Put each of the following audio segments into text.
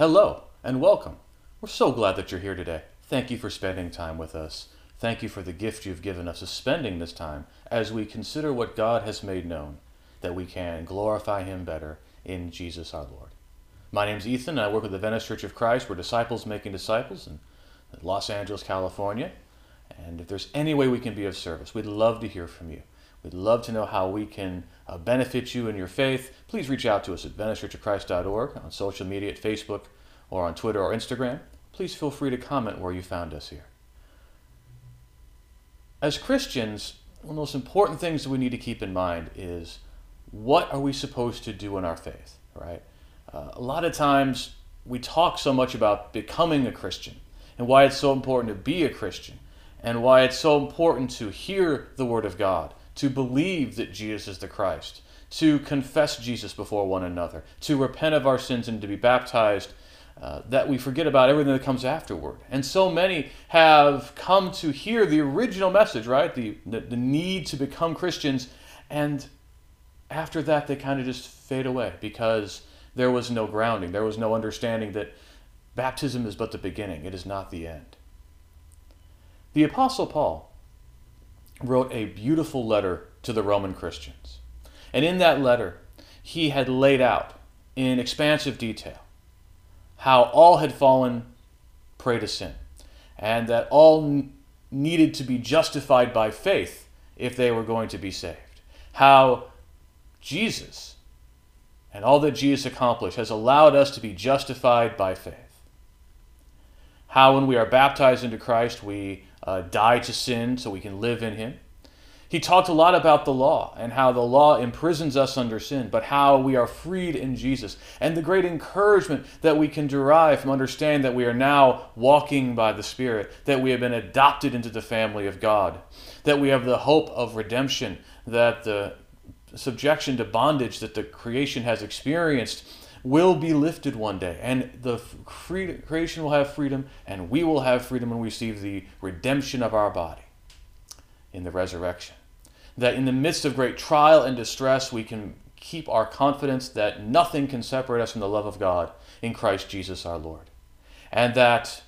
Hello and welcome. We're so glad that you're here today. Thank you for spending time with us. Thank you for the gift you've given us of spending this time as we consider what God has made known, that we can glorify Him better in Jesus our Lord. My name is Ethan, and I work with the Venice Church of Christ. We're disciples making disciples in Los Angeles, California. And if there's any way we can be of service, we'd love to hear from you. We'd love to know how we can uh, benefit you in your faith. Please reach out to us at VeniceChurchofChrist.org on social media at Facebook or on Twitter or Instagram. Please feel free to comment where you found us here. As Christians, one of the most important things that we need to keep in mind is what are we supposed to do in our faith, right? Uh, a lot of times we talk so much about becoming a Christian and why it's so important to be a Christian and why it's so important to hear the Word of God, to believe that Jesus is the Christ, to confess Jesus before one another, to repent of our sins and to be baptized, uh, that we forget about everything that comes afterward. And so many have come to hear the original message, right? The, the, the need to become Christians, and after that they kind of just fade away because there was no grounding. There was no understanding that baptism is but the beginning, it is not the end. The Apostle Paul wrote a beautiful letter to the Roman Christians. And in that letter, he had laid out in expansive detail how all had fallen prey to sin and that all needed to be justified by faith if they were going to be saved. How Jesus and all that Jesus accomplished has allowed us to be justified by faith. How, when we are baptized into Christ, we uh, die to sin so we can live in Him. He talked a lot about the law and how the law imprisons us under sin, but how we are freed in Jesus, and the great encouragement that we can derive from understanding that we are now walking by the Spirit, that we have been adopted into the family of God, that we have the hope of redemption, that the subjection to bondage that the creation has experienced will be lifted one day, and the creation will have freedom, and we will have freedom when we receive the redemption of our body in the resurrection. That in the midst of great trial and distress, we can keep our confidence that nothing can separate us from the love of God in Christ Jesus our Lord. And that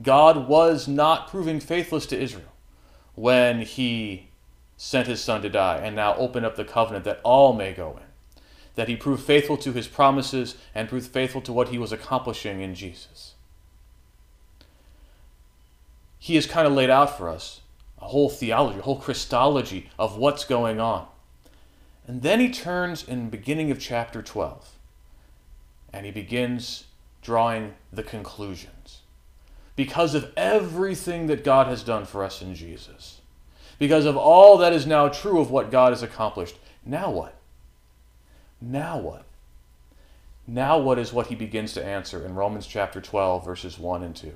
God was not proving faithless to Israel when he sent his son to die and now open up the covenant that all may go in. That he proved faithful to his promises and proved faithful to what he was accomplishing in Jesus. He has kind of laid out for us a whole theology, a whole Christology of what's going on. And then he turns in the beginning of chapter 12 and he begins drawing the conclusions. Because of everything that God has done for us in Jesus because of all that is now true of what God has accomplished. Now what? Now what? Now what is what he begins to answer in Romans chapter 12, verses 1 and 2.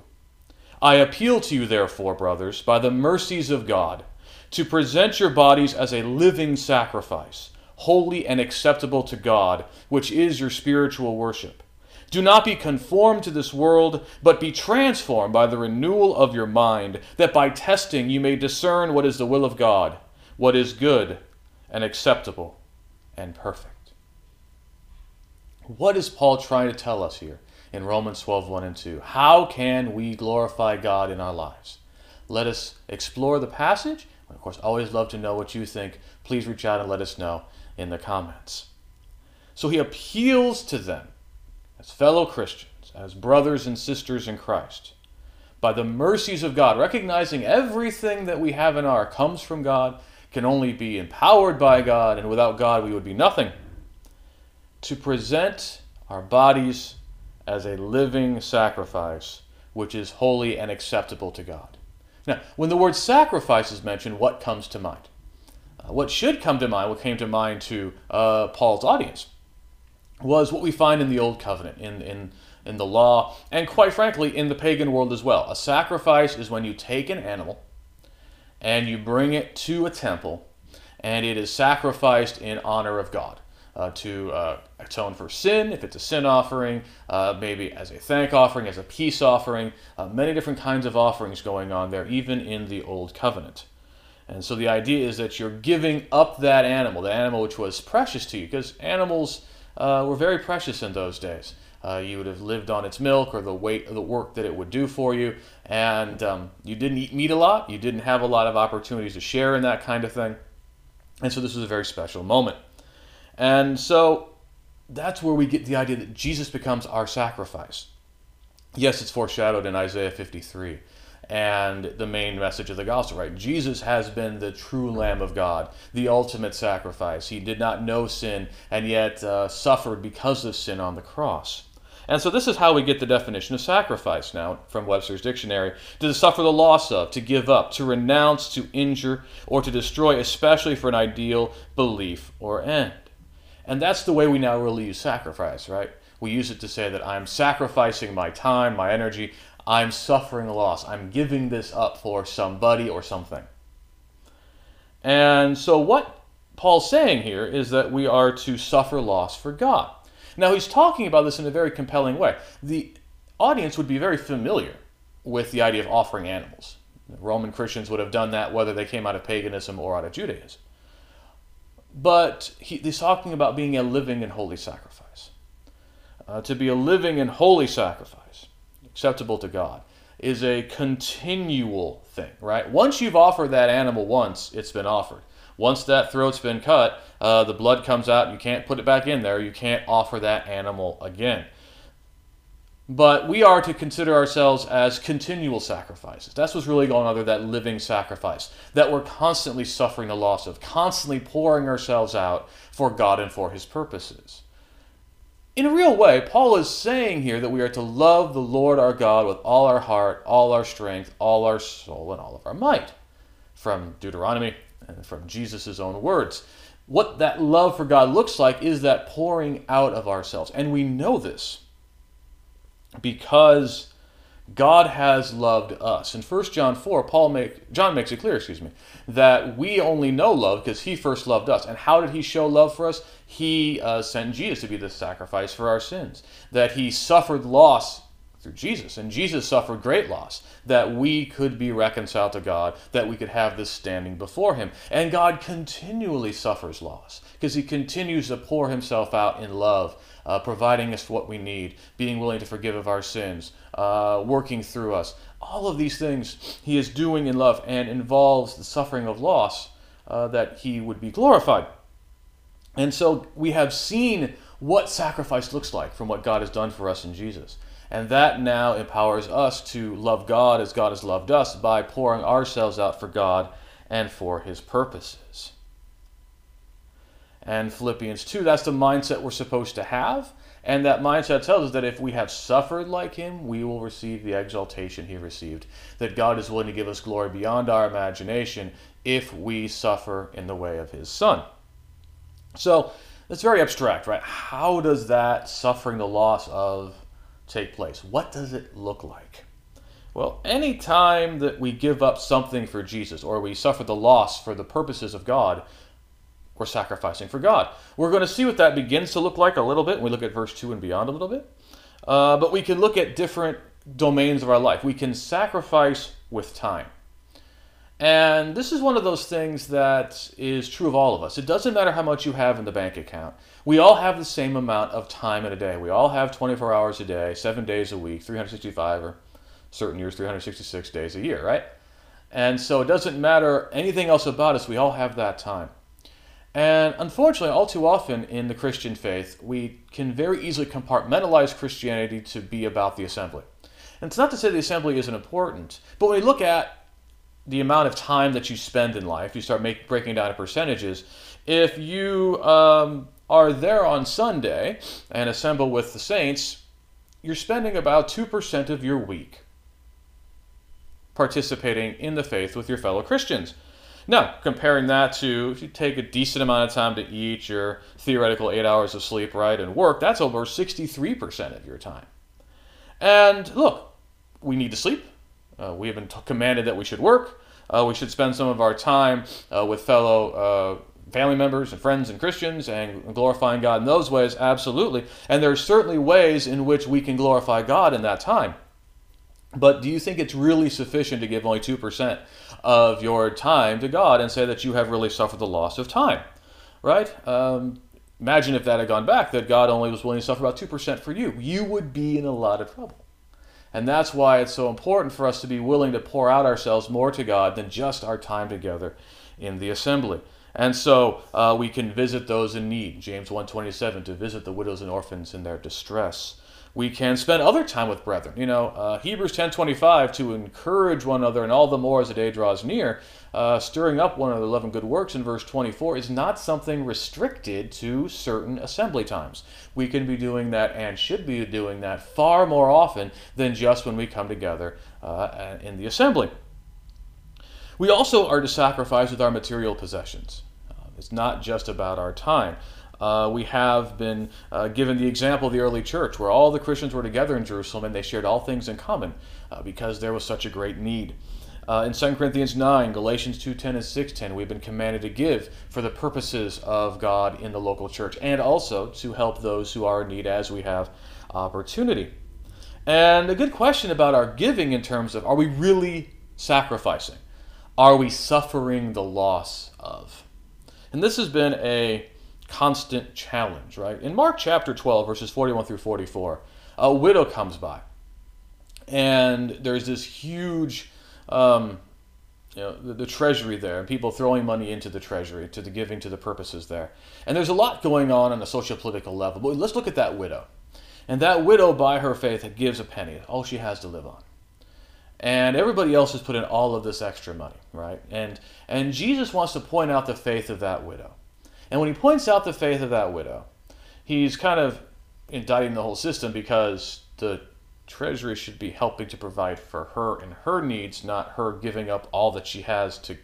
I appeal to you, therefore, brothers, by the mercies of God, to present your bodies as a living sacrifice, holy and acceptable to God, which is your spiritual worship. Do not be conformed to this world, but be transformed by the renewal of your mind, that by testing you may discern what is the will of God, what is good and acceptable and perfect. What is Paul trying to tell us here in Romans 12 1 and 2? How can we glorify God in our lives? Let us explore the passage. Of course, always love to know what you think. Please reach out and let us know in the comments. So he appeals to them as fellow Christians, as brothers and sisters in Christ, by the mercies of God, recognizing everything that we have in our comes from God, can only be empowered by God, and without God we would be nothing. To present our bodies as a living sacrifice, which is holy and acceptable to God. Now, when the word sacrifice is mentioned, what comes to mind? Uh, what should come to mind, what came to mind to uh, Paul's audience? was what we find in the Old Covenant, in, in, in the law, and quite frankly, in the pagan world as well. A sacrifice is when you take an animal and you bring it to a temple, and it is sacrificed in honor of God. Uh, to uh, atone for sin, if it's a sin offering, uh, maybe as a thank offering, as a peace offering, uh, many different kinds of offerings going on there, even in the Old Covenant. And so the idea is that you're giving up that animal, the animal which was precious to you, because animals uh, were very precious in those days. Uh, you would have lived on its milk or the weight of the work that it would do for you. And um, you didn't eat meat a lot. You didn't have a lot of opportunities to share in that kind of thing. And so this was a very special moment. And so that's where we get the idea that Jesus becomes our sacrifice. Yes, it's foreshadowed in Isaiah 53 and the main message of the gospel, right? Jesus has been the true Lamb of God, the ultimate sacrifice. He did not know sin and yet uh, suffered because of sin on the cross. And so this is how we get the definition of sacrifice now from Webster's dictionary. To suffer the loss of, to give up, to renounce, to injure, or to destroy, especially for an ideal, belief, or end. And that's the way we now really use sacrifice, right? We use it to say that I'm sacrificing my time, my energy, I'm suffering loss. I'm giving this up for somebody or something. And so, what Paul's saying here is that we are to suffer loss for God. Now, he's talking about this in a very compelling way. The audience would be very familiar with the idea of offering animals. Roman Christians would have done that whether they came out of paganism or out of Judaism. But he, he's talking about being a living and holy sacrifice. Uh, to be a living and holy sacrifice acceptable to God is a continual thing, right? Once you've offered that animal once, it's been offered. Once that throat's been cut, uh, the blood comes out, you can't put it back in there, you can't offer that animal again. But we are to consider ourselves as continual sacrifices. That's what's really going on there, that living sacrifice. That we're constantly suffering the loss of, constantly pouring ourselves out for God and for His purposes in a real way, Paul is saying here that we are to love the Lord our God with all our heart, all our strength, all our soul, and all of our might. From Deuteronomy and from Jesus' own words. What that love for God looks like is that pouring out of ourselves. And we know this because God has loved us. In 1 John 4, Paul make, John makes it clear, excuse me, that we only know love because he first loved us. And how did he show love for us? He uh, sent Jesus to be the sacrifice for our sins. That he suffered loss through Jesus. And Jesus suffered great loss that we could be reconciled to God, that we could have this standing before him. And God continually suffers loss because he continues to pour himself out in love uh, providing us what we need, being willing to forgive of our sins, uh, working through us. All of these things he is doing in love and involves the suffering of loss uh, that he would be glorified. And so we have seen what sacrifice looks like from what God has done for us in Jesus. And that now empowers us to love God as God has loved us by pouring ourselves out for God and for his purposes and Philippians 2. That's the mindset we're supposed to have. And that mindset tells us that if we have suffered like him, we will receive the exaltation he received. That God is willing to give us glory beyond our imagination if we suffer in the way of his Son. So it's very abstract, right? How does that suffering the loss of take place? What does it look like? Well, any time that we give up something for Jesus or we suffer the loss for the purposes of God, we're sacrificing for God. We're going to see what that begins to look like a little bit when we look at verse 2 and beyond a little bit. Uh, but we can look at different domains of our life. We can sacrifice with time. And this is one of those things that is true of all of us. It doesn't matter how much you have in the bank account. We all have the same amount of time in a day. We all have 24 hours a day, seven days a week, 365 or certain years, 366 days a year, right? And so it doesn't matter anything else about us. We all have that time. And unfortunately, all too often in the Christian faith, we can very easily compartmentalize Christianity to be about the assembly. And it's not to say the assembly isn't important, but when you look at the amount of time that you spend in life, you start make, breaking down in percentages. If you um, are there on Sunday and assemble with the saints, you're spending about 2% of your week participating in the faith with your fellow Christians. Now, comparing that to if you take a decent amount of time to eat, your theoretical eight hours of sleep, right, and work, that's over 63% of your time. And look, we need to sleep. Uh, we have been t- commanded that we should work. Uh, we should spend some of our time uh, with fellow uh, family members and friends and Christians and glorifying God in those ways, absolutely. And there are certainly ways in which we can glorify God in that time. But do you think it's really sufficient to give only 2% of your time to God and say that you have really suffered the loss of time? Right? Um, imagine if that had gone back, that God only was willing to suffer about 2% for you. You would be in a lot of trouble. And that's why it's so important for us to be willing to pour out ourselves more to God than just our time together in the assembly. And so uh, we can visit those in need. James 1:27 to visit the widows and orphans in their distress. We can spend other time with brethren. You know, uh, Hebrews 10:25 to encourage one another, and all the more as the day draws near. Uh, stirring up one of the eleven good works in verse 24 is not something restricted to certain assembly times. We can be doing that and should be doing that far more often than just when we come together uh, in the assembly. We also are to sacrifice with our material possessions. Uh, it's not just about our time. Uh, we have been uh, given the example of the early church where all the Christians were together in Jerusalem and they shared all things in common uh, because there was such a great need. Uh, in 2 Corinthians 9, Galatians 2.10 and 6.10, we've been commanded to give for the purposes of God in the local church and also to help those who are in need as we have opportunity. And a good question about our giving in terms of are we really sacrificing? are we suffering the loss of? And this has been a constant challenge, right? In Mark chapter 12, verses 41 through 44, a widow comes by. And there's this huge, um, you know, the, the, treasury there, and people throwing money into the treasury, to the giving to the purposes there. And there's a lot going on on a social political level. But let's look at that widow. And that widow, by her faith, gives a penny, all she has to live on and everybody else has put in all of this extra money, right? And and Jesus wants to point out the faith of that widow. And when he points out the faith of that widow, he's kind of indicting the whole system because the treasury should be helping to provide for her and her needs, not her giving up all that she has to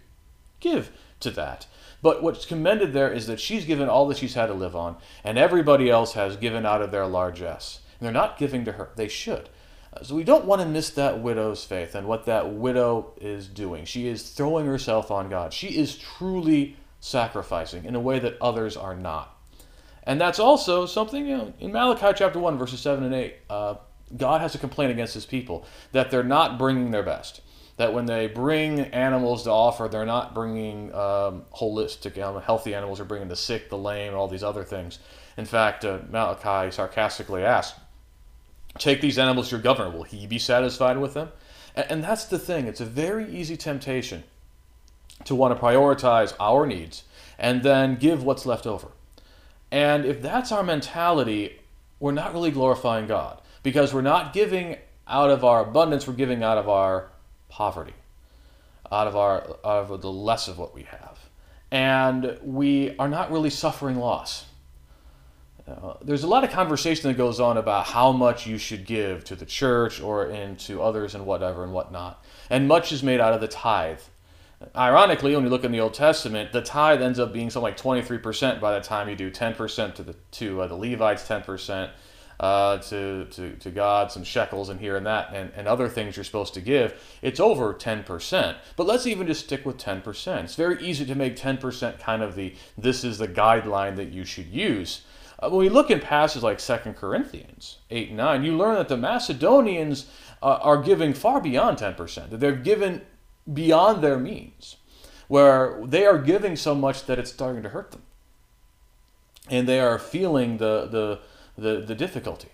give to that. But what's commended there is that she's given all that she's had to live on, and everybody else has given out of their largesse. And they're not giving to her. They should. Uh, so we don't want to miss that widow's faith and what that widow is doing. She is throwing herself on God. She is truly sacrificing in a way that others are not. And that's also something you know, in Malachi chapter 1, verses 7 and 8. Uh, God has a complaint against his people that they're not bringing their best. That when they bring animals to offer, they're not bringing um, holistic, um, healthy animals, they're bringing the sick, the lame, and all these other things. In fact, uh, Malachi sarcastically asks, Take these animals to your governor. Will he be satisfied with them? And that's the thing. It's a very easy temptation to want to prioritize our needs and then give what's left over. And if that's our mentality, we're not really glorifying God because we're not giving out of our abundance, we're giving out of our poverty, out of our out of the less of what we have. And we are not really suffering loss. Uh, there's a lot of conversation that goes on about how much you should give to the church or into others and whatever and whatnot. And much is made out of the tithe. Ironically, when you look in the Old Testament, the tithe ends up being something like 23% by the time you do 10% to the to uh, the Levites, 10% uh, to, to, to God, some shekels and here and that, and, and other things you're supposed to give. It's over 10%. But let's even just stick with 10%. It's very easy to make 10% kind of the this is the guideline that you should use. Uh, when we look in passages like 2 Corinthians 8 and 9, you learn that the Macedonians uh, are giving far beyond 10%, that they're given beyond their means, where they are giving so much that it's starting to hurt them. And they are feeling the, the, the, the difficulty.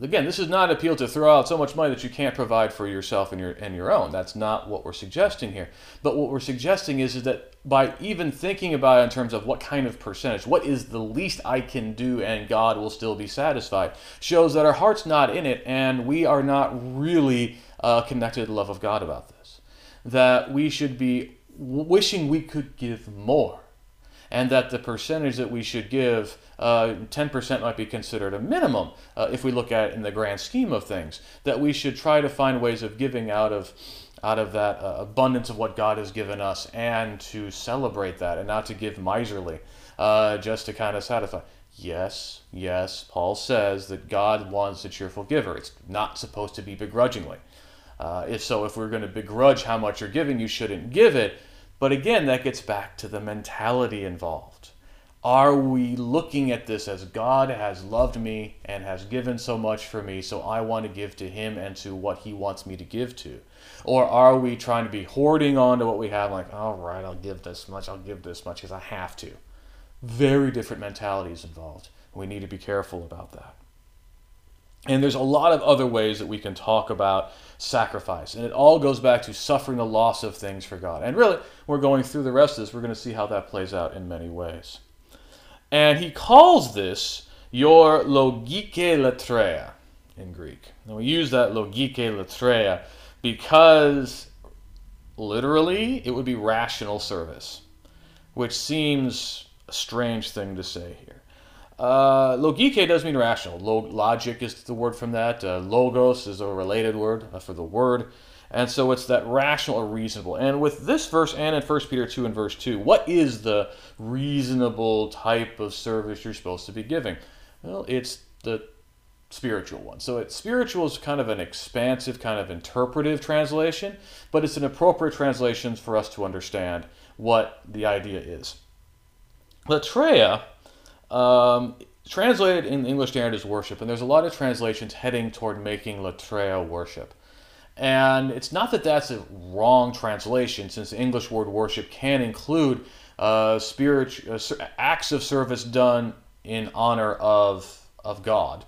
Again, this is not an appeal to throw out so much money that you can't provide for yourself and your and your own. That's not what we're suggesting here. But what we're suggesting is, is that by even thinking about it in terms of what kind of percentage, what is the least I can do and God will still be satisfied, shows that our heart's not in it and we are not really uh, connected to the love of God about this. That we should be wishing we could give more and that the percentage that we should give, uh, 10% might be considered a minimum uh, if we look at it in the grand scheme of things. That we should try to find ways of giving out of out of that uh, abundance of what God has given us and to celebrate that and not to give miserly uh, just to kind of satisfy. Yes, yes, Paul says that God wants a cheerful giver. It's not supposed to be begrudgingly. Uh, if so, if we're going to begrudge how much you're giving, you shouldn't give it. But again, that gets back to the mentality involved. Are we looking at this as God has loved me and has given so much for me, so I want to give to Him and to what He wants me to give to? Or are we trying to be hoarding on to what we have, like, all right, I'll give this much, I'll give this much because I have to? Very different mentalities involved. We need to be careful about that. And there's a lot of other ways that we can talk about sacrifice. And it all goes back to suffering the loss of things for God. And really, we're going through the rest of this, we're going to see how that plays out in many ways. And he calls this your logike latreia in Greek. And we use that logike latreia because literally it would be rational service, which seems a strange thing to say here. Uh, logike does mean rational. Log- logic is the word from that. Uh, logos is a related word uh, for the word. And so it's that rational or reasonable. And with this verse and in 1 Peter 2 and verse 2, what is the reasonable type of service you're supposed to be giving? Well, it's the spiritual one. So it's spiritual is kind of an expansive, kind of interpretive translation, but it's an appropriate translation for us to understand what the idea is. Latreia um, translated in English Standard as worship, and there's a lot of translations heading toward making latreia worship. And it's not that that's a wrong translation, since the English word worship can include uh, uh, acts of service done in honor of, of God.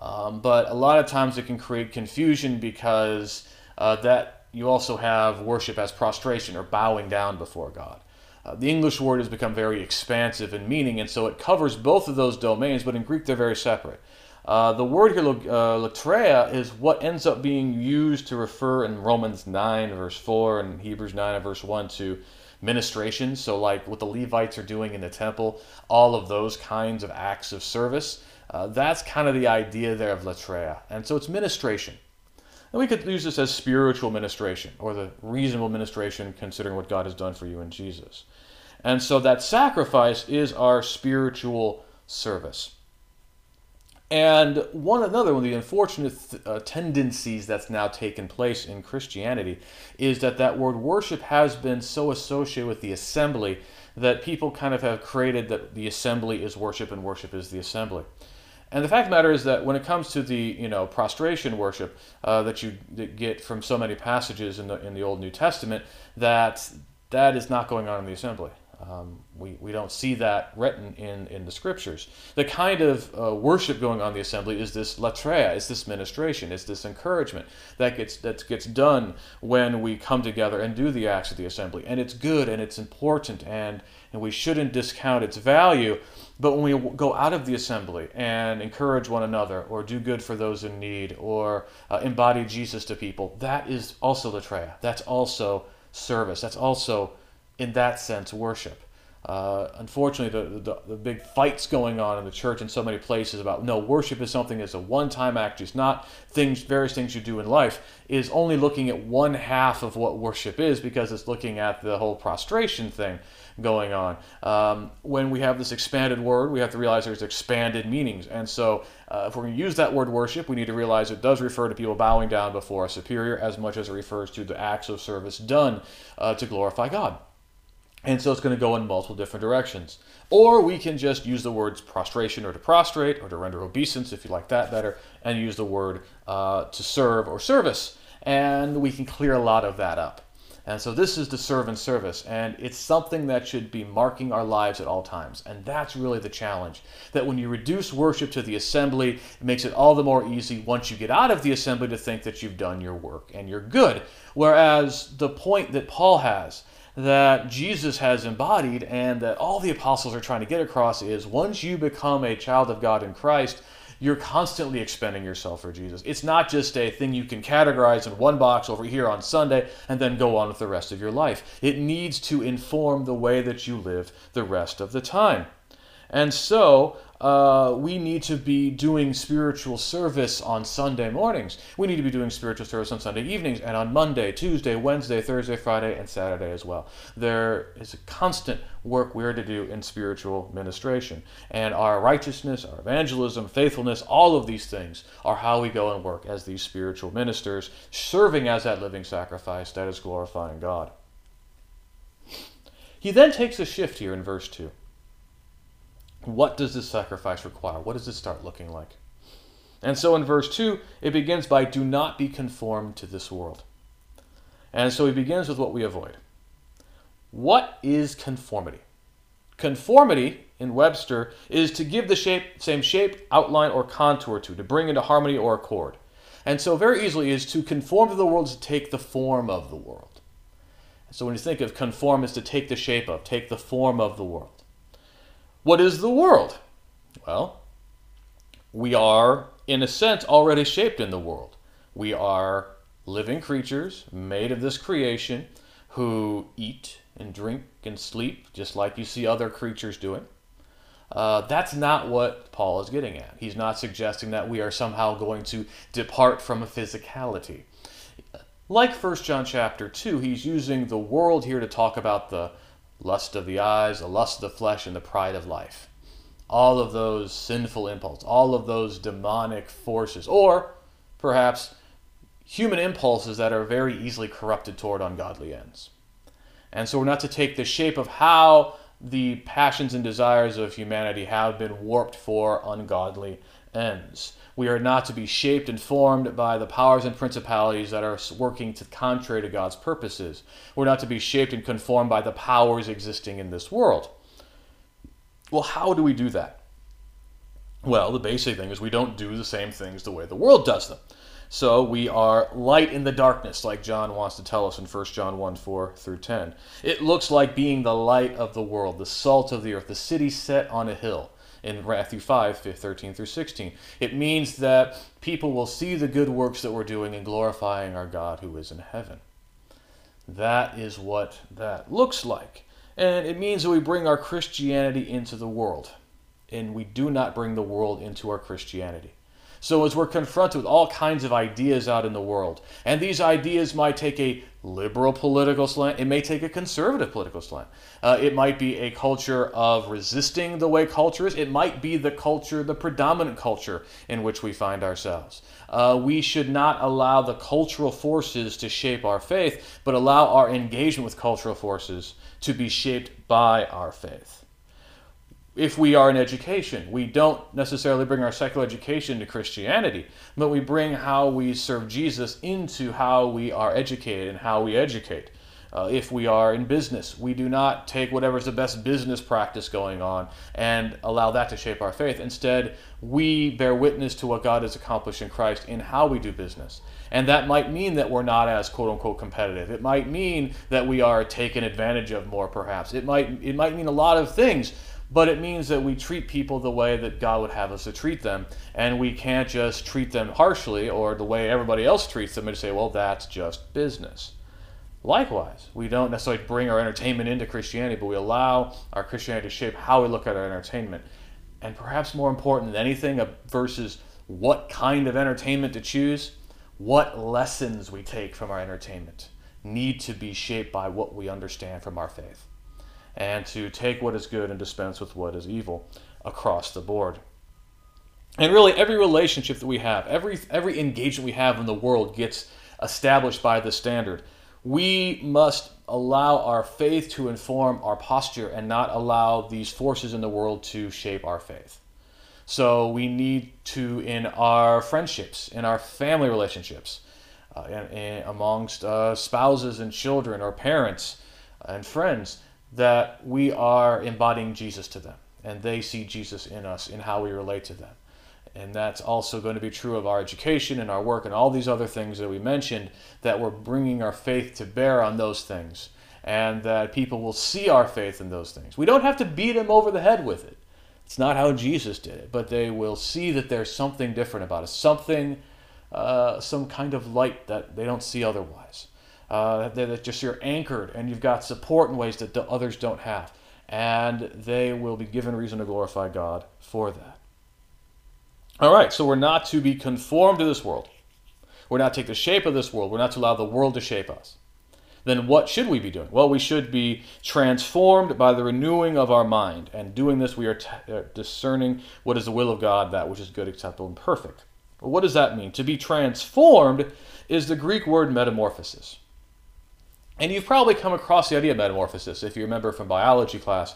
Um, but a lot of times it can create confusion because uh, that you also have worship as prostration or bowing down before God. Uh, the English word has become very expansive in meaning, and so it covers both of those domains, but in Greek they're very separate. Uh, the word here, uh, is what ends up being used to refer in Romans 9, verse 4, and Hebrews 9, verse 1 to ministration. So, like what the Levites are doing in the temple, all of those kinds of acts of service. Uh, that's kind of the idea there of latreia. And so it's ministration. And we could use this as spiritual ministration or the reasonable ministration considering what God has done for you in Jesus. And so that sacrifice is our spiritual service. And one another one of the unfortunate uh, tendencies that's now taken place in Christianity is that that word worship has been so associated with the assembly that people kind of have created that the assembly is worship and worship is the assembly. And the fact of the matter is that when it comes to the you know prostration worship uh, that you get from so many passages in the in the Old New Testament, that that is not going on in the assembly. Um, we, we don't see that written in, in the scriptures. The kind of uh, worship going on in the assembly is this latreia, is this ministration, is this encouragement that gets, that gets done when we come together and do the acts of the assembly. And it's good and it's important and, and we shouldn't discount its value. But when we go out of the assembly and encourage one another or do good for those in need or uh, embody Jesus to people, that is also latreia. That's also service. That's also in that sense, worship. Uh, unfortunately, the, the, the, big fights going on in the church in so many places about no worship is something that's a one-time act, just not things, various things you do in life, is only looking at one half of what worship is because it's looking at the whole prostration thing going on. Um, when we have this expanded word, we have to realize there's expanded meanings, and so uh, if we're going to use that word worship, we need to realize it does refer to people bowing down before a superior as much as it refers to the acts of service done uh, to glorify God. And so it's going to go in multiple different directions. Or we can just use the words prostration or to prostrate or to render obeisance if you like that better, and use the word uh, to serve or service. And we can clear a lot of that up. And so this is to serve and service, and it's something that should be marking our lives at all times. And that's really the challenge. That when you reduce worship to the assembly, it makes it all the more easy once you get out of the assembly to think that you've done your work and you're good. Whereas the point that Paul has that Jesus has embodied and that all the apostles are trying to get across is once you become a child of God in Christ, you're constantly expending yourself for Jesus. It's not just a thing you can categorize in one box over here on Sunday and then go on with the rest of your life. It needs to inform the way that you live the rest of the time. And so, uh, we need to be doing spiritual service on Sunday mornings. We need to be doing spiritual service on Sunday evenings and on Monday, Tuesday, Wednesday, Thursday, Friday, and Saturday as well. There is a constant work we're to do in spiritual ministration. And our righteousness, our evangelism, faithfulness, all of these things are how we go and work as these spiritual ministers, serving as that living sacrifice that is glorifying God. He then takes a shift here in verse 2 what does this sacrifice require? What does it start looking like? And so in verse 2, it begins by do not be conformed to this world. And so he begins with what we avoid. What is conformity? Conformity in Webster is to give the shape, same shape, outline, or contour to, to bring into harmony or accord. And so, very easily, is to conform to the world is to take the form of the world. So, when you think of conform, is to take the shape of, take the form of the world. What is the world? Well, we are, in a sense, already shaped in the world. We are living creatures made of this creation who eat and drink and sleep just like you see other creatures doing. Uh, that's not what Paul is getting at. He's not suggesting that we are somehow going to depart from a physicality. Like 1 John chapter 2, he's using the world here to talk about the lust of the eyes, the lust of the flesh, and the pride of life. All of those sinful impulses, all of those demonic forces, or perhaps human impulses that are very easily corrupted toward ungodly ends. And so we're not to take the shape of how the passions and desires of humanity have been warped for ungodly ends. We are not to be shaped and formed by the powers and principalities that are working to contrary to God's purposes. We're not to be shaped and conformed by the powers existing in this world. Well, how do we do that? Well, the basic thing is we don't do the same things the way the world does them. So we are light in the darkness, like John wants to tell us in 1 John 1 4 through 10. It looks like being the light of the world, the salt of the earth, the city set on a hill in Matthew 5 13 through 16. It means that people will see the good works that we're doing and glorifying our God who is in heaven. That is what that looks like. And it means that we bring our Christianity into the world. And we do not bring the world into our Christianity. So, as we're confronted with all kinds of ideas out in the world, and these ideas might take a liberal political slant, it may take a conservative political slant. Uh, it might be a culture of resisting the way culture is, it might be the culture, the predominant culture in which we find ourselves. Uh, we should not allow the cultural forces to shape our faith, but allow our engagement with cultural forces to be shaped by our faith if we are in education. We don't necessarily bring our secular education to Christianity, but we bring how we serve Jesus into how we are educated and how we educate. Uh, if we are in business, we do not take whatever's the best business practice going on and allow that to shape our faith. Instead, we bear witness to what God has accomplished in Christ in how we do business. And that might mean that we're not as quote unquote competitive. It might mean that we are taken advantage of more, perhaps. It might, it might mean a lot of things but it means that we treat people the way that God would have us to treat them, and we can't just treat them harshly or the way everybody else treats them and say, well, that's just business. Likewise, we don't necessarily bring our entertainment into Christianity, but we allow our Christianity to shape how we look at our entertainment. And perhaps more important than anything, uh, versus what kind of entertainment to choose, what lessons we take from our entertainment need to be shaped by what we understand from our faith and to take what is good and dispense with what is evil across the board. And really, every relationship that we have, every, every engagement we have in the world gets established by this standard. We must allow our faith to inform our posture and not allow these forces in the world to shape our faith. So we need to, in our friendships, in our family relationships, uh, amongst uh, spouses and children or parents and friends, that we are embodying Jesus to them and they see Jesus in us in how we relate to them. And that's also going to be true of our education and our work and all these other things that we mentioned, that we're bringing our faith to bear on those things and that people will see our faith in those things. We don't have to beat them over the head with it. It's not how Jesus did it, but they will see that there's something different about us, something, uh, some kind of light that they don't see otherwise uh, that just you're anchored and you've got support in ways that the others don't have. And they will be given reason to glorify God for that. All right, so we're not to be conformed to this world. We're not to take the shape of this world. We're not to allow the world to shape us. Then what should we be doing? Well, we should be transformed by the renewing of our mind. And doing this, we are t- uh, discerning what is the will of God, that which is good, acceptable, and perfect. Well, what does that mean? To be transformed is the Greek word metamorphosis. And you've probably come across the idea of metamorphosis. If you remember from biology class,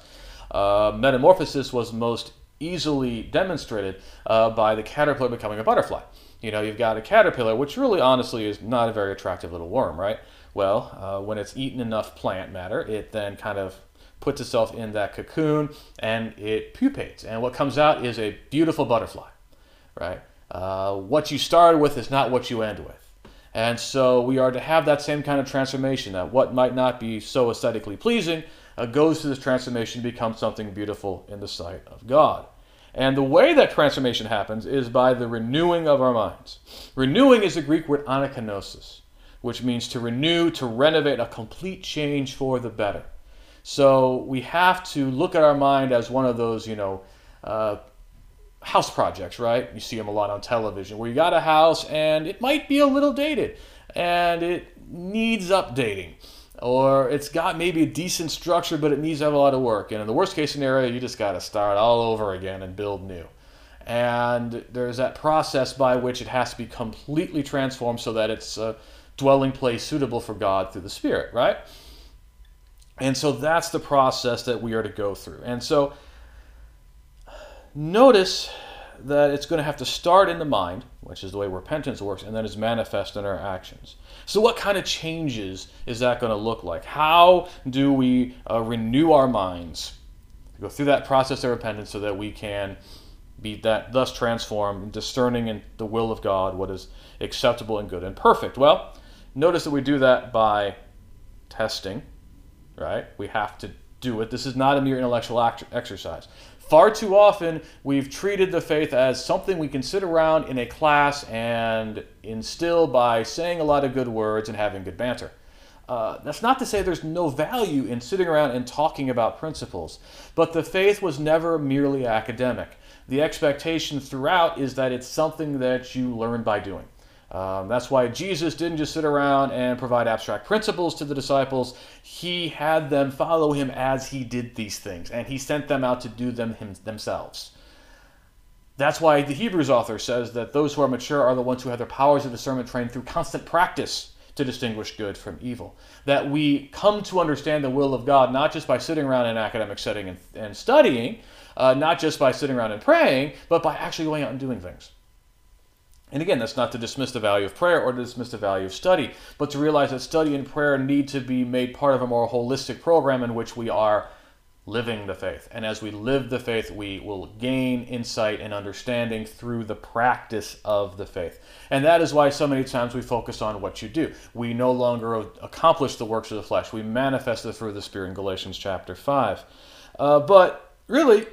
uh, metamorphosis was most easily demonstrated uh, by the caterpillar becoming a butterfly. You know, you've got a caterpillar, which really honestly is not a very attractive little worm, right? Well, uh, when it's eaten enough plant matter, it then kind of puts itself in that cocoon and it pupates. And what comes out is a beautiful butterfly, right? Uh, what you started with is not what you end with. And so we are to have that same kind of transformation that what might not be so aesthetically pleasing uh, goes through this transformation to become something beautiful in the sight of God. And the way that transformation happens is by the renewing of our minds. Renewing is the Greek word anakainosis, which means to renew, to renovate, a complete change for the better. So we have to look at our mind as one of those, you know, uh, house projects, right? You see them a lot on television where you got a house and it might be a little dated and it needs updating or it's got maybe a decent structure, but it needs to have a lot of work. And in the worst case scenario, you just got to start all over again and build new. And there's that process by which it has to be completely transformed so that it's a dwelling place suitable for God through the Spirit, right? And so that's the process that we are to go through. And so notice that it's going to have to start in the mind, which is the way repentance works, and then is manifest in our actions. So, what kind of changes is that going to look like? How do we uh, renew our minds? Go through that process of repentance so that we can be that thus transformed, discerning in the will of God what is acceptable and good and perfect. Well, notice that we do that by testing, right? We have to do it. This is not a mere intellectual exercise. Far too often, we've treated the faith as something we can sit around in a class and instill by saying a lot of good words and having good banter. Uh, that's not to say there's no value in sitting around and talking about principles, but the faith was never merely academic. The expectation throughout is that it's something that you learn by doing. Um, that's why Jesus didn't just sit around and provide abstract principles to the disciples. He had them follow him as he did these things, and he sent them out to do them him, themselves. That's why the Hebrews author says that those who are mature are the ones who have their powers of discernment trained through constant practice to distinguish good from evil. That we come to understand the will of God not just by sitting around in an academic setting and, and studying, uh, not just by sitting around and praying, but by actually going out and doing things. And again, that's not to dismiss the value of prayer or to dismiss the value of study, but to realize that study and prayer need to be made part of a more holistic program in which we are living the faith. And as we live the faith, we will gain insight and understanding through the practice of the faith. And that is why so many times we focus on what you do. We no longer accomplish the works of the flesh, we manifest it through the Spirit in Galatians chapter 5. Uh, but really,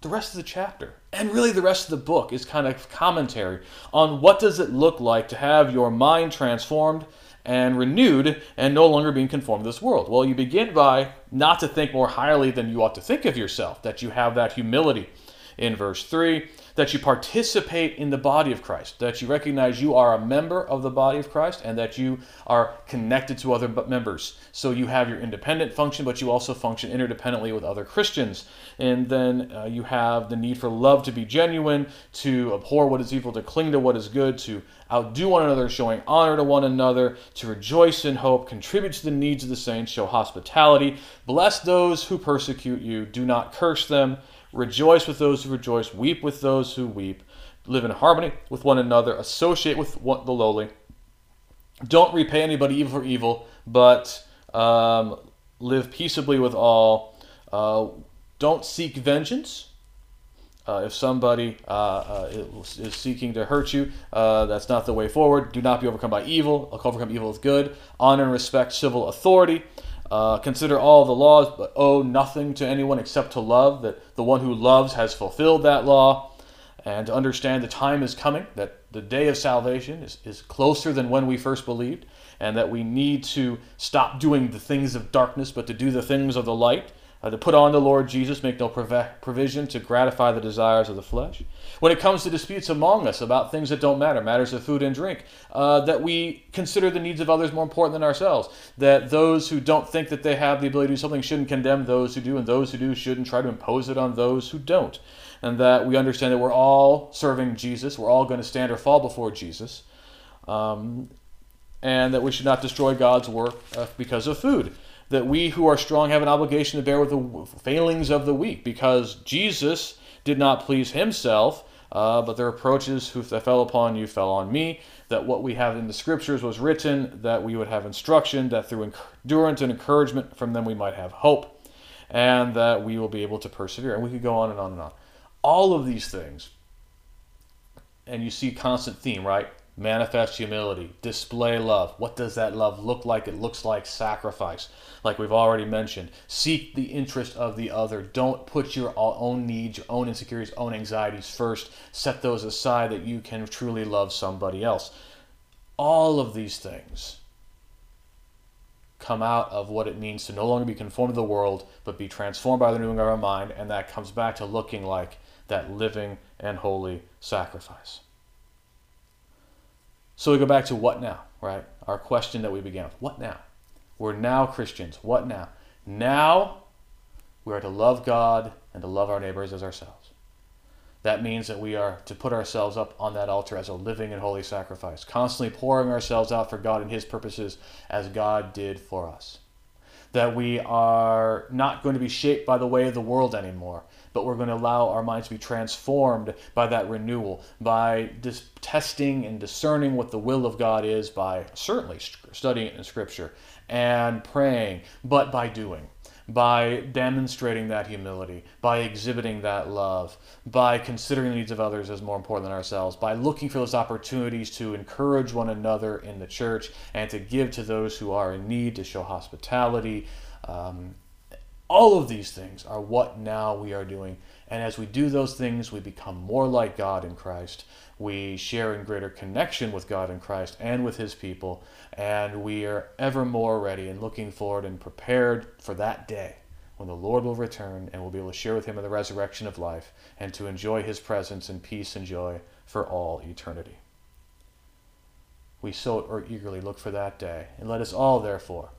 the rest of the chapter. And really the rest of the book is kind of commentary on what does it look like to have your mind transformed and renewed and no longer being conformed to this world? Well you begin by not to think more highly than you ought to think of yourself that you have that humility. In verse 3 that you participate in the body of Christ, that you recognize you are a member of the body of Christ, and that you are connected to other members. So you have your independent function, but you also function interdependently with other Christians. And then uh, you have the need for love to be genuine, to abhor what is evil, to cling to what is good, to outdo one another, showing honor to one another, to rejoice in hope, contribute to the needs of the saints, show hospitality, bless those who persecute you, do not curse them. Rejoice with those who rejoice, weep with those who weep, live in harmony with one another, associate with the lowly. Don't repay anybody evil for evil, but um, live peaceably with all. Uh, don't seek vengeance. Uh, if somebody uh, uh is seeking to hurt you, uh, that's not the way forward. Do not be overcome by evil. Overcome evil with good. Honor and respect civil authority. Uh, consider all the laws, but owe nothing to anyone except to love, that the one who loves has fulfilled that law, and to understand the time is coming, that the day of salvation is, is closer than when we first believed, and that we need to stop doing the things of darkness, but to do the things of the light uh, to put on the Lord Jesus, make no provision to gratify the desires of the flesh. When it comes to disputes among us about things that don't matter, matters of food and drink, uh, that we consider the needs of others more important than ourselves. That those who don't think that they have the ability to do something shouldn't condemn those who do, and those who do shouldn't try to impose it on those who don't. And that we understand that we're all serving Jesus, we're all going to stand or fall before Jesus, um, and that we should not destroy God's work uh, because of food that we who are strong have an obligation to bear with the failings of the weak, because Jesus did not please himself, uh, but the reproaches that fell upon you fell on me. That what we have in the scriptures was written, that we would have instruction, that through endurance and encouragement from them we might have hope. and that we will be able to persevere. And we could go on and on and on. All of these things, and you see constant theme, right? Manifest humility, display love. What does that love look like? It looks like sacrifice, like we've already mentioned. Seek the interest of the other. Don't put your own needs, your own insecurities, own anxieties first. Set those aside that you can truly love somebody else. All of these things come out of what it means to no longer be conformed to the world, but be transformed by the renewing of our mind, and that comes back to looking like that living and holy sacrifice. So we go back to what now, right? Our question that we began with. What now? We're now Christians. What now? Now we are to love God and to love our neighbors as ourselves. That means that we are to put ourselves up on that altar as a living and holy sacrifice, constantly pouring ourselves out for God and His purposes as God did for us. That we are not going to be shaped by the way of the world anymore, but we're going to allow our minds to be transformed by that renewal, by testing and discerning what the will of God is, by certainly studying it in Scripture and praying, but by doing by demonstrating that humility, by exhibiting that love, by considering the needs of others as more important than ourselves, by looking for those opportunities to encourage one another in the church and to give to those who are in need, to show hospitality. Um, all of these things are what now we are doing. And as we do those things, we become more like God in Christ. We share in greater connection with God in Christ and with His people and we are ever more ready and looking forward and prepared for that day when the Lord will return and we'll be able to share with him in the resurrection of life and to enjoy his presence and peace and joy for all eternity. We so eagerly look for that day, and let us all, therefore,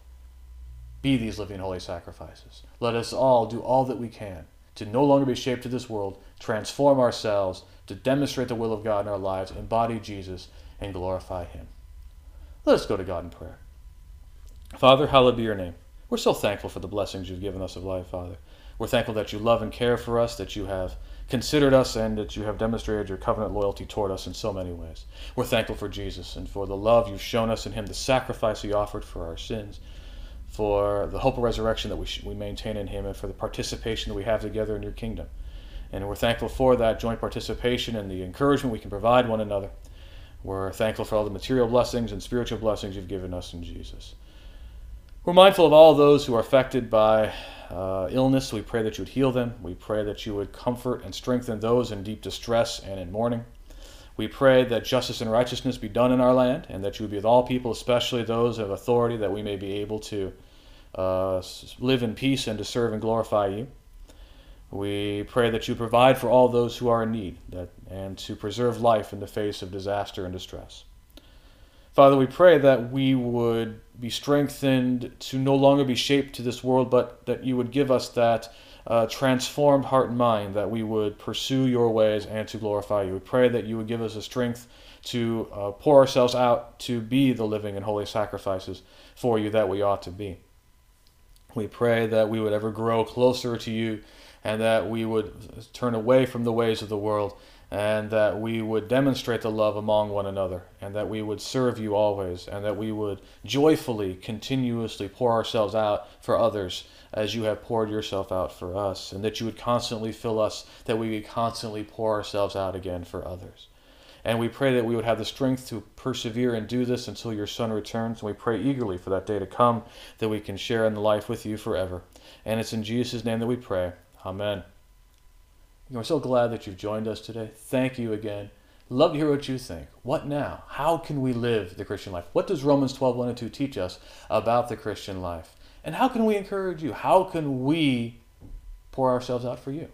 be these living holy sacrifices. Let us all do all that we can to no longer be shaped to this world, transform ourselves, to demonstrate the will of God in our lives, embody Jesus, and glorify Him. Let us go to God in prayer. Father, hallowed be your name. We're so thankful for the blessings you've given us of life, Father. We're thankful that you love and care for us, that you have considered us, and that you have demonstrated your covenant loyalty toward us in so many ways. We're thankful for Jesus and for the love you've shown us in him, the sacrifice he offered for our sins, for the hope of resurrection that we, we maintain in him, and for the participation that we have together in your kingdom. And we're thankful for that joint participation and the encouragement we can provide one another. We're thankful for all the material blessings and spiritual blessings you've given us in Jesus. We're mindful of all those who are affected by uh, illness. We pray that you would heal them. We pray that you would comfort and strengthen those in deep distress and in mourning. We pray that justice and righteousness be done in our land, and that you would be with all people, especially those of authority, that we may be able to uh, live in peace and to serve and glorify you. We pray that you provide for all those who are in need that, and to preserve life in the face of disaster and distress. Father, we pray that we would be strengthened to no longer be shaped to this world, but that you would give us that uh, transformed heart and mind, that we would pursue your ways and to glorify you. We pray that you would give us the strength to uh, pour ourselves out to be the living and holy sacrifices for you that we ought to be. We pray that we would ever grow closer to you and that we would turn away from the ways of the world, and that we would demonstrate the love among one another, and that we would serve you always, and that we would joyfully, continuously pour ourselves out for others as you have poured yourself out for us, and that you would constantly fill us, that we would constantly pour ourselves out again for others. And we pray that we would have the strength to persevere and do this until your Son returns. And we pray eagerly for that day to come, that we can share in the life with you forever. And it's in Jesus' name that we pray. Amen. We're so glad that you've joined us today. Thank you again. Love to hear what you think. What now? How can we live the Christian life? What does Romans 12, 1 and 2 teach us about the Christian life? And how can we encourage you? How can we pour ourselves out for you?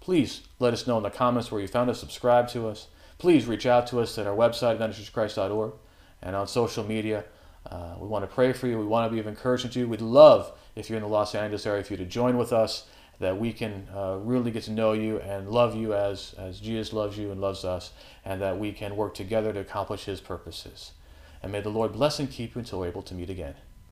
Please let us know in the comments where you found us. Subscribe to us. Please reach out to us at our website, adventistchurchchrist.org, and on social media. Uh, we want to pray for you. We want to be of encouragement to you. We'd love, if you're in the Los Angeles area, for you to join with us that we can uh, really get to know you and love you as, as Jesus loves you and loves us, and that we can work together to accomplish his purposes. And may the Lord bless and keep you until we're able to meet again.